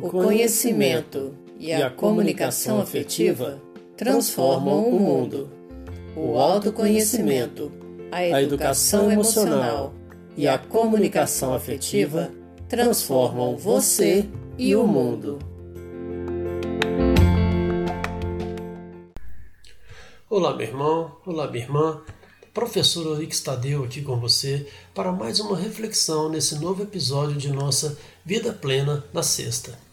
O conhecimento e a comunicação afetiva transformam o mundo. O autoconhecimento, a educação emocional e a comunicação afetiva transformam você e o mundo. Olá, meu irmão, olá, minha irmã. Professor Orix Tadeu aqui com você para mais uma reflexão nesse novo episódio de nossa Vida Plena na Sexta.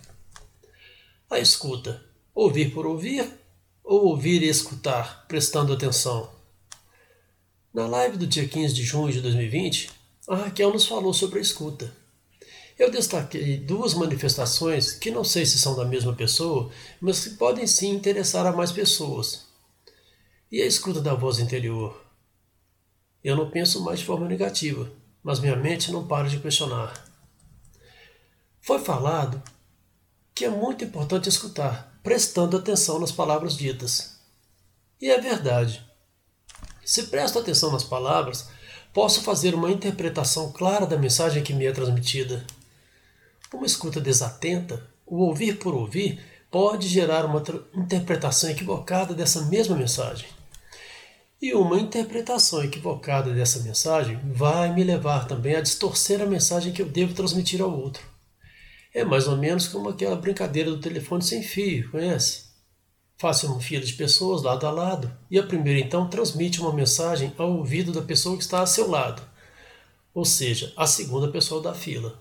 A escuta. Ouvir por ouvir ou ouvir e escutar, prestando atenção? Na live do dia 15 de junho de 2020, a Raquel nos falou sobre a escuta. Eu destaquei duas manifestações que não sei se são da mesma pessoa, mas que podem sim interessar a mais pessoas. E a escuta da voz interior? Eu não penso mais de forma negativa, mas minha mente não para de questionar. Foi falado que é muito importante escutar, prestando atenção nas palavras ditas. E é verdade. Se presto atenção nas palavras, posso fazer uma interpretação clara da mensagem que me é transmitida. Uma escuta desatenta, o ouvir por ouvir, pode gerar uma interpretação equivocada dessa mesma mensagem. E uma interpretação equivocada dessa mensagem vai me levar também a distorcer a mensagem que eu devo transmitir ao outro. É mais ou menos como aquela brincadeira do telefone sem fio, conhece? Faça uma fila de pessoas lado a lado e a primeira então transmite uma mensagem ao ouvido da pessoa que está a seu lado, ou seja, a segunda pessoa da fila.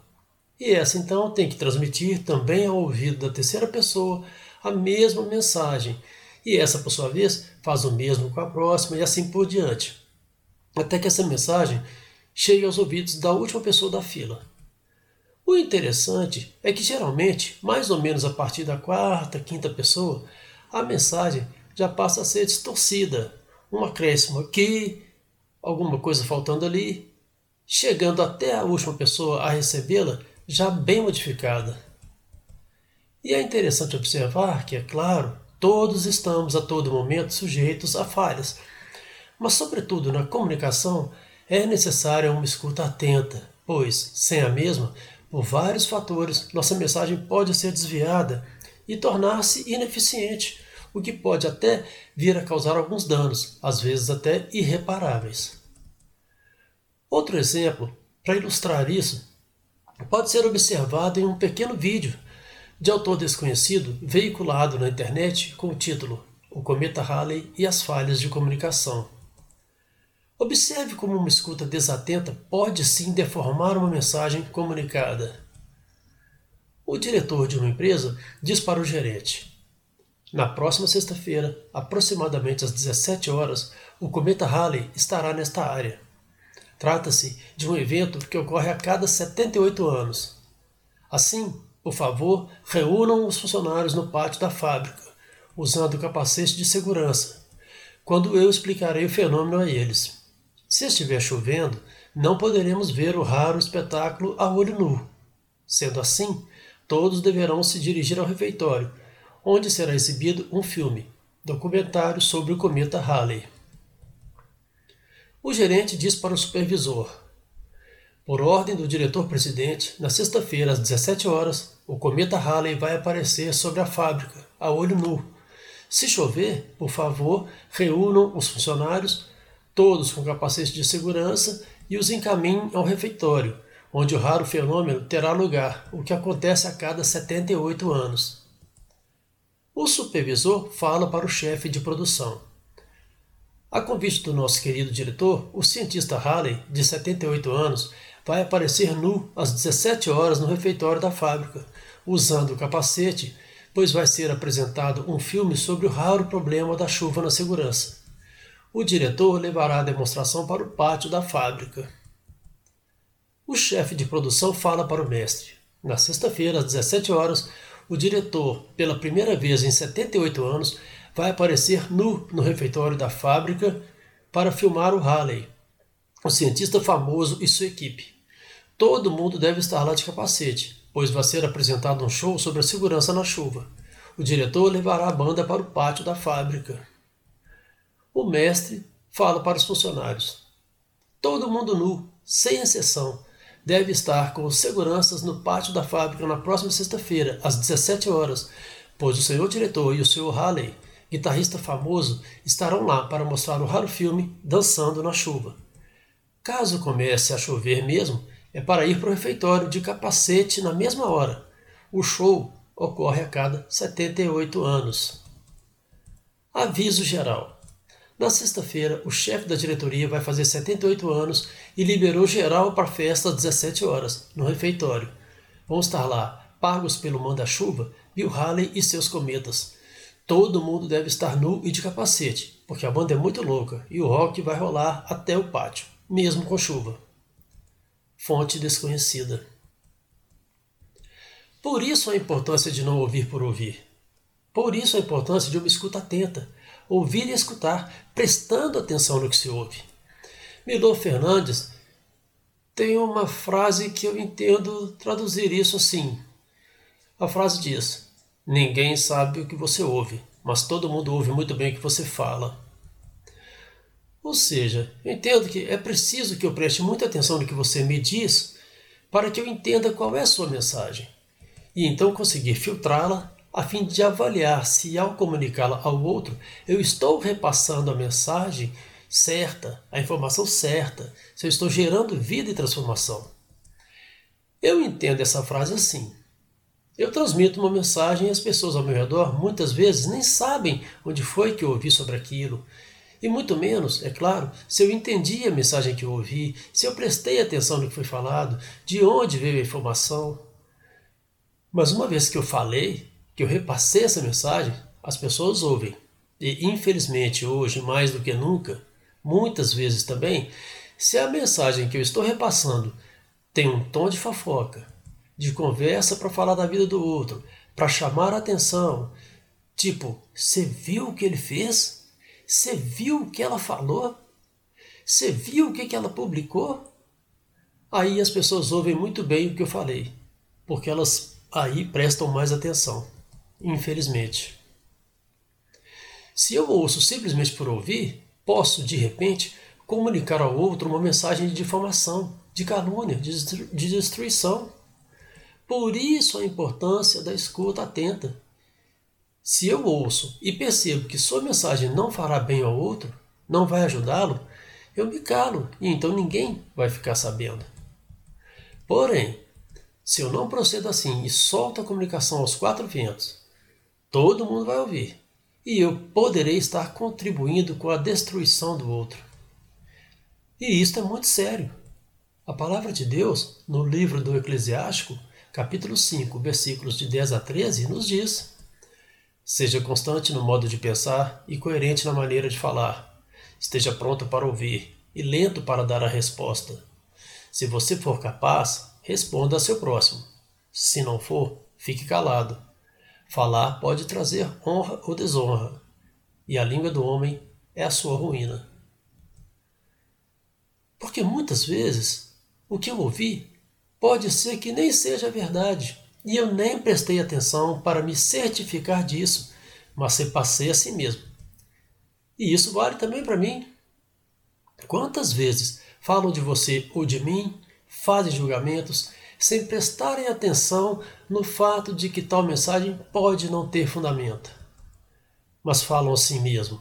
E essa então tem que transmitir também ao ouvido da terceira pessoa a mesma mensagem, e essa, por sua vez, faz o mesmo com a próxima e assim por diante, até que essa mensagem chegue aos ouvidos da última pessoa da fila. O interessante é que geralmente, mais ou menos a partir da quarta, quinta pessoa, a mensagem já passa a ser distorcida, um acréscimo aqui, alguma coisa faltando ali, chegando até a última pessoa a recebê-la já bem modificada. E é interessante observar que, é claro, Todos estamos a todo momento sujeitos a falhas, mas, sobretudo na comunicação, é necessária uma escuta atenta, pois, sem a mesma, por vários fatores, nossa mensagem pode ser desviada e tornar-se ineficiente, o que pode até vir a causar alguns danos, às vezes até irreparáveis. Outro exemplo, para ilustrar isso, pode ser observado em um pequeno vídeo de autor desconhecido, veiculado na internet com o título O Cometa Halley e as Falhas de Comunicação. Observe como uma escuta desatenta pode sim deformar uma mensagem comunicada. O diretor de uma empresa diz para o gerente: Na próxima sexta-feira, aproximadamente às 17 horas, o cometa Halley estará nesta área. Trata-se de um evento que ocorre a cada 78 anos. Assim, por favor, reúnam os funcionários no pátio da fábrica, usando capacete de segurança, quando eu explicarei o fenômeno a eles. Se estiver chovendo, não poderemos ver o raro espetáculo a olho nu. Sendo assim, todos deverão se dirigir ao refeitório, onde será exibido um filme, documentário sobre o cometa Halley. O gerente diz para o supervisor: Por ordem do diretor-presidente, na sexta-feira às 17 horas, o cometa Halley vai aparecer sobre a fábrica, a olho nu. Se chover, por favor, reúnam os funcionários, todos com capacete de segurança, e os encaminhem ao refeitório, onde o raro fenômeno terá lugar, o que acontece a cada 78 anos. O supervisor fala para o chefe de produção. A convite do nosso querido diretor, o cientista Halley, de 78 anos, vai aparecer nu às 17 horas no refeitório da fábrica, usando o capacete, pois vai ser apresentado um filme sobre o raro problema da chuva na segurança. O diretor levará a demonstração para o pátio da fábrica. O chefe de produção fala para o mestre. Na sexta-feira, às 17 horas, o diretor, pela primeira vez em 78 anos, vai aparecer nu no refeitório da fábrica para filmar o Halley, o cientista famoso e sua equipe. Todo mundo deve estar lá de capacete, pois vai ser apresentado um show sobre a segurança na chuva. O diretor levará a banda para o pátio da fábrica. O mestre fala para os funcionários: Todo mundo nu, sem exceção. deve estar com os seguranças no pátio da fábrica na próxima sexta-feira, às 17 horas, pois o senhor diretor e o senhor Halley, guitarrista famoso, estarão lá para mostrar o raro filme Dançando na Chuva. Caso comece a chover mesmo, é para ir para o refeitório de capacete na mesma hora. O show ocorre a cada 78 anos. Aviso geral. Na sexta-feira, o chefe da diretoria vai fazer 78 anos e liberou geral para a festa às 17 horas, no refeitório. Vão estar lá, pagos pelo manda-chuva, Bill Haley e seus cometas. Todo mundo deve estar nu e de capacete, porque a banda é muito louca e o rock vai rolar até o pátio, mesmo com chuva. Fonte desconhecida. Por isso a importância de não ouvir por ouvir. Por isso a importância de uma escuta atenta, ouvir e escutar, prestando atenção no que se ouve. Milor Fernandes tem uma frase que eu entendo traduzir isso assim. A frase diz: Ninguém sabe o que você ouve, mas todo mundo ouve muito bem o que você fala. Ou seja, eu entendo que é preciso que eu preste muita atenção no que você me diz para que eu entenda qual é a sua mensagem e então conseguir filtrá-la a fim de avaliar se, ao comunicá-la ao outro, eu estou repassando a mensagem certa, a informação certa, se eu estou gerando vida e transformação. Eu entendo essa frase assim. Eu transmito uma mensagem e as pessoas ao meu redor muitas vezes nem sabem onde foi que eu ouvi sobre aquilo. E muito menos, é claro, se eu entendi a mensagem que eu ouvi, se eu prestei atenção no que foi falado, de onde veio a informação. Mas uma vez que eu falei, que eu repassei essa mensagem, as pessoas ouvem. E infelizmente hoje, mais do que nunca, muitas vezes também, se a mensagem que eu estou repassando tem um tom de fofoca, de conversa para falar da vida do outro, para chamar a atenção, tipo, você viu o que ele fez? Você viu o que ela falou? Você viu o que, que ela publicou? Aí as pessoas ouvem muito bem o que eu falei, porque elas aí prestam mais atenção infelizmente. Se eu ouço simplesmente por ouvir, posso, de repente, comunicar ao outro uma mensagem de difamação, de calúnia, de destruição. Por isso a importância da escuta atenta. Se eu ouço e percebo que sua mensagem não fará bem ao outro, não vai ajudá-lo, eu me calo e então ninguém vai ficar sabendo. Porém, se eu não procedo assim e solto a comunicação aos quatro ventos, todo mundo vai ouvir, e eu poderei estar contribuindo com a destruição do outro. E isto é muito sério. A palavra de Deus, no livro do Eclesiástico, capítulo 5, versículos de 10 a 13, nos diz: Seja constante no modo de pensar e coerente na maneira de falar. Esteja pronto para ouvir e lento para dar a resposta. Se você for capaz, responda a seu próximo. Se não for, fique calado Falar pode trazer honra ou desonra, e a língua do homem é a sua ruína. Porque muitas vezes o que eu ouvi pode ser que nem seja verdade, e eu nem prestei atenção para me certificar disso, mas repassei a si mesmo. E isso vale também para mim. Quantas vezes falam de você ou de mim, fazem julgamentos, sem prestarem atenção no fato de que tal mensagem pode não ter fundamento. Mas falam assim mesmo.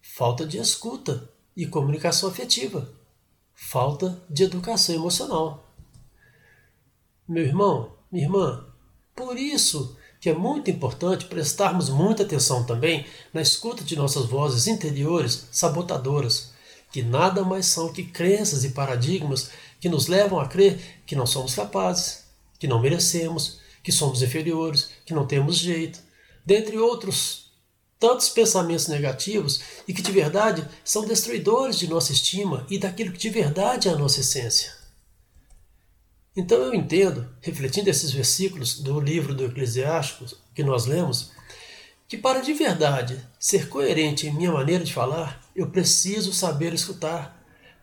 Falta de escuta e comunicação afetiva. Falta de educação emocional. Meu irmão, minha irmã, por isso que é muito importante prestarmos muita atenção também na escuta de nossas vozes interiores sabotadoras, que nada mais são que crenças e paradigmas que nos levam a crer que não somos capazes, que não merecemos, que somos inferiores, que não temos jeito, dentre outros tantos pensamentos negativos e que de verdade são destruidores de nossa estima e daquilo que de verdade é a nossa essência. Então eu entendo, refletindo esses versículos do livro do Eclesiástico que nós lemos, que para de verdade ser coerente em minha maneira de falar, eu preciso saber escutar,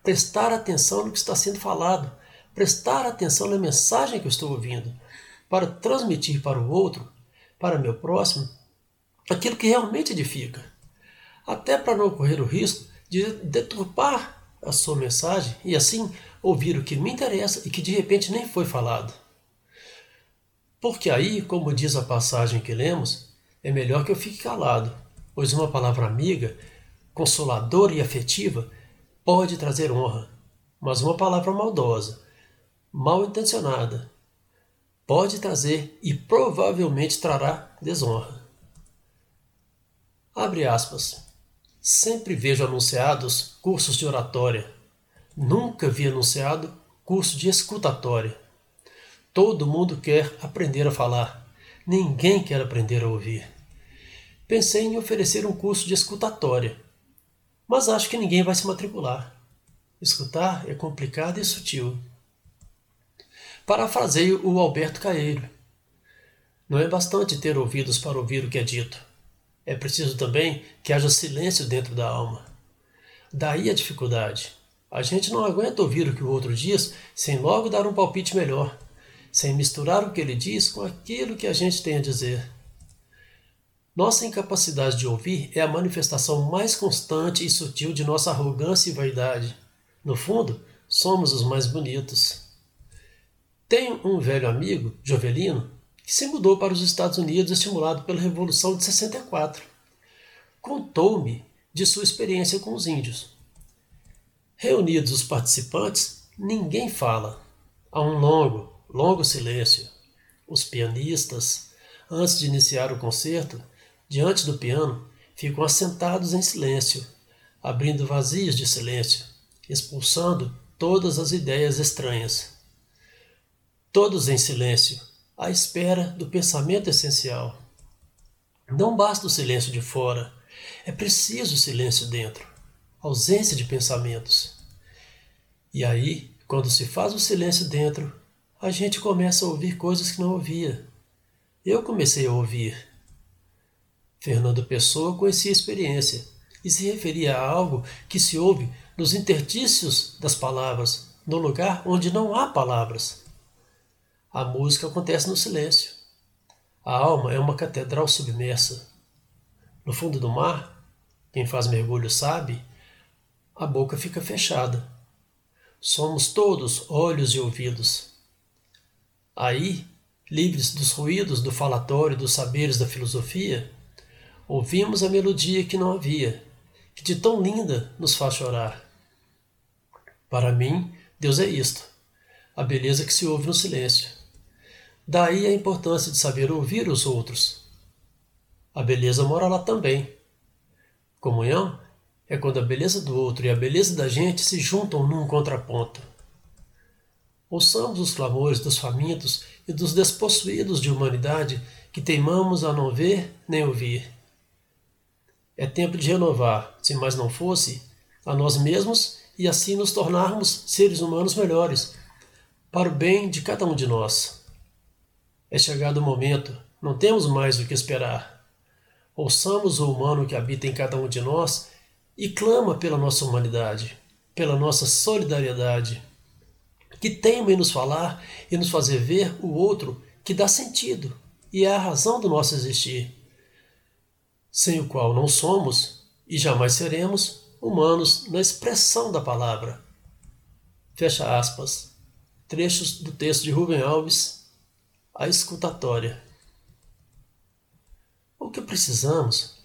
prestar atenção no que está sendo falado, prestar atenção na mensagem que eu estou ouvindo, para transmitir para o outro, para meu próximo, aquilo que realmente edifica. Até para não correr o risco de deturpar a sua mensagem e assim ouvir o que me interessa e que de repente nem foi falado. Porque aí, como diz a passagem que lemos, é melhor que eu fique calado, pois uma palavra amiga, consoladora e afetiva pode trazer honra, mas uma palavra maldosa, mal intencionada, pode trazer e provavelmente trará desonra. Abre aspas. Sempre vejo anunciados cursos de oratória. Nunca vi anunciado curso de escutatória. Todo mundo quer aprender a falar. Ninguém quer aprender a ouvir. Pensei em oferecer um curso de escutatória, mas acho que ninguém vai se matricular. Escutar é complicado e sutil. Parafraseio o Alberto Caeiro. Não é bastante ter ouvidos para ouvir o que é dito. É preciso também que haja silêncio dentro da alma. Daí a dificuldade. A gente não aguenta ouvir o que o outro diz sem logo dar um palpite melhor, sem misturar o que ele diz com aquilo que a gente tem a dizer. Nossa incapacidade de ouvir é a manifestação mais constante e sutil de nossa arrogância e vaidade. No fundo, somos os mais bonitos. Tenho um velho amigo, Jovelino, que se mudou para os Estados Unidos estimulado pela Revolução de 64. Contou-me de sua experiência com os índios. Reunidos os participantes, ninguém fala. Há um longo, longo silêncio. Os pianistas, antes de iniciar o concerto, diante do piano, ficam assentados em silêncio, abrindo vazios de silêncio, expulsando todas as ideias estranhas. Todos em silêncio, à espera do pensamento essencial. Não basta o silêncio de fora, é preciso o silêncio dentro, ausência de pensamentos. E aí, quando se faz o silêncio dentro, a gente começa a ouvir coisas que não ouvia. Eu comecei a ouvir. Fernando Pessoa conhecia a experiência e se referia a algo que se ouve nos intertícios das palavras, no lugar onde não há palavras. A música acontece no silêncio. A alma é uma catedral submersa. No fundo do mar, quem faz mergulho sabe, a boca fica fechada. Somos todos olhos e ouvidos. Aí, livres dos ruídos do falatório dos saberes da filosofia, ouvimos a melodia que não havia, que de tão linda nos faz chorar. Para mim, Deus é isto, a beleza que se ouve no silêncio. Daí a importância de saber ouvir os outros. A beleza mora lá também. Comunhão é quando a beleza do outro e a beleza da gente se juntam num contraponto. Ouçamos os clamores dos famintos e dos despossuídos de humanidade que teimamos a não ver nem ouvir. É tempo de renovar, se mais não fosse, a nós mesmos e assim nos tornarmos seres humanos melhores, para o bem de cada um de nós. É chegado o momento, não temos mais o que esperar. Ouçamos o humano que habita em cada um de nós e clama pela nossa humanidade, pela nossa solidariedade, que teima em nos falar e nos fazer ver o outro que dá sentido e é a razão do nosso existir, sem o qual não somos e jamais seremos humanos na expressão da palavra. Fecha aspas. Trechos do texto de Rubem Alves, a escutatória. O que precisamos,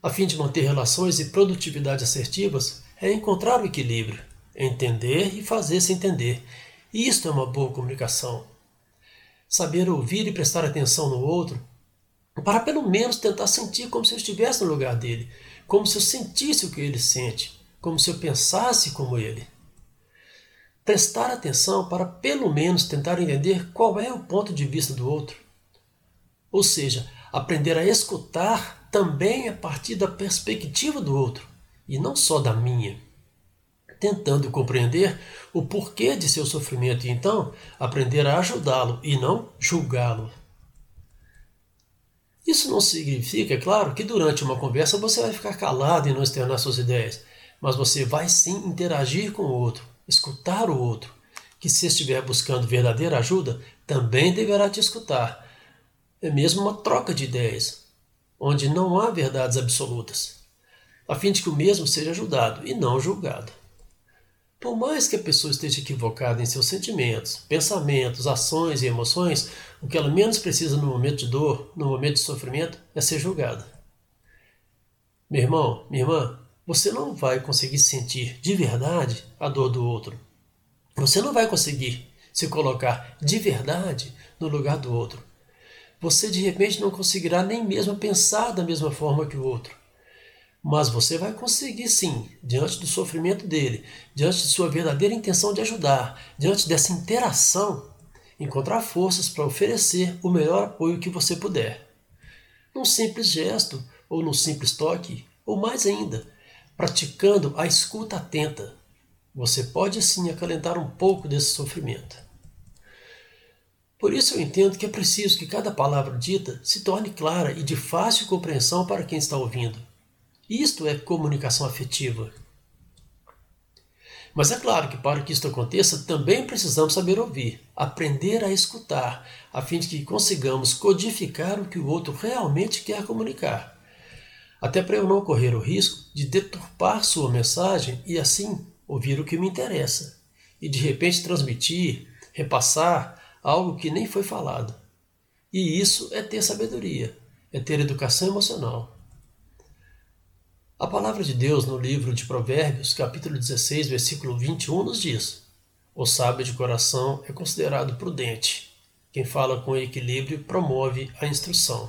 a fim de manter relações e produtividade assertivas, é encontrar o equilíbrio, entender e fazer-se entender. E isto é uma boa comunicação. Saber ouvir e prestar atenção no outro, para pelo menos tentar sentir como se eu estivesse no lugar dele, como se eu sentisse o que ele sente, como se eu pensasse como ele prestar atenção para pelo menos tentar entender qual é o ponto de vista do outro. Ou seja, aprender a escutar também a partir da perspectiva do outro e não só da minha. Tentando compreender o porquê de seu sofrimento e então aprender a ajudá-lo e não julgá-lo. Isso não significa, é claro, que durante uma conversa você vai ficar calado e não externar suas ideias, mas você vai sim interagir com o outro, escutar o outro, que se estiver buscando verdadeira ajuda, também deverá te escutar. É mesmo uma troca de ideias, onde não há verdades absolutas, a fim de que o mesmo seja ajudado e não julgado. Por mais que a pessoa esteja equivocada em seus sentimentos, pensamentos, ações e emoções, o que ela menos precisa no momento de dor, no momento de sofrimento, é ser julgada. Meu irmão, minha irmã, você não vai conseguir sentir de verdade a dor do outro. Você não vai conseguir se colocar de verdade no lugar do outro. Você de repente não conseguirá nem mesmo pensar da mesma forma que o outro. Mas você vai conseguir sim, diante do sofrimento dele, diante de sua verdadeira intenção de ajudar, diante dessa interação, encontrar forças para oferecer o melhor apoio que você puder. Num simples gesto, ou num simples toque, ou mais ainda, praticando a escuta atenta, você pode sim acalentar um pouco desse sofrimento. Por isso eu entendo que é preciso que cada palavra dita se torne clara e de fácil compreensão para quem está ouvindo isto é comunicação afetiva. Mas é claro que para que isto aconteça, também precisamos saber ouvir, aprender a escutar, a fim de que consigamos codificar o que o outro realmente quer comunicar. Até para eu não correr o risco de deturpar sua mensagem e assim ouvir o que me interessa, e de repente transmitir, repassar algo que nem foi falado. E isso é ter sabedoria, é ter educação emocional. A palavra de Deus no livro de Provérbios, capítulo 16, versículo 21, nos diz: O sábio de coração é considerado prudente. Quem fala com equilíbrio promove a instrução.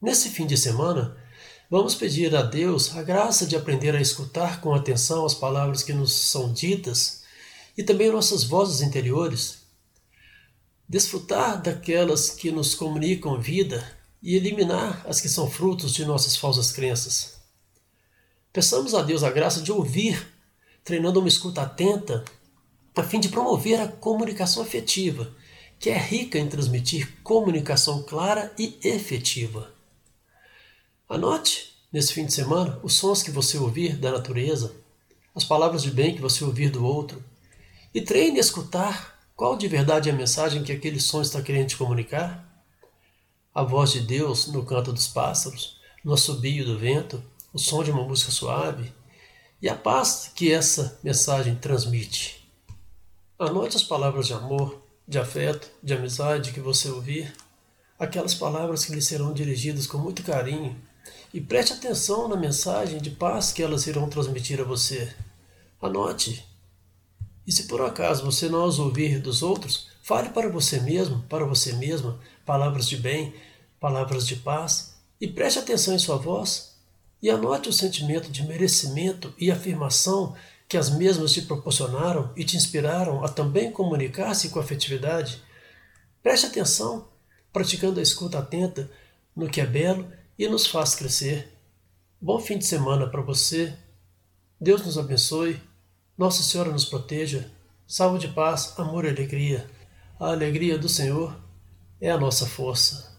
Nesse fim de semana, vamos pedir a Deus a graça de aprender a escutar com atenção as palavras que nos são ditas e também nossas vozes interiores, desfrutar daquelas que nos comunicam vida e eliminar as que são frutos de nossas falsas crenças. Peçamos a Deus a graça de ouvir, treinando uma escuta atenta, a fim de promover a comunicação afetiva, que é rica em transmitir comunicação clara e efetiva. Anote, nesse fim de semana, os sons que você ouvir da natureza, as palavras de bem que você ouvir do outro, e treine a escutar qual de verdade é a mensagem que aquele som está querendo te comunicar a voz de Deus no canto dos pássaros, no assobio do vento, o som de uma música suave e a paz que essa mensagem transmite. Anote as palavras de amor, de afeto, de amizade que você ouvir, aquelas palavras que lhe serão dirigidas com muito carinho, e preste atenção na mensagem de paz que elas irão transmitir a você. Anote. E se por acaso você não as ouvir dos outros, Fale para você mesmo, para você mesma, palavras de bem, palavras de paz, e preste atenção em sua voz e anote o sentimento de merecimento e afirmação que as mesmas te proporcionaram e te inspiraram a também comunicar-se com afetividade. Preste atenção, praticando a escuta atenta no que é belo e nos faz crescer. Bom fim de semana para você. Deus nos abençoe. Nossa Senhora nos proteja. Saúde, paz, amor e alegria. A alegria do Senhor é a nossa força.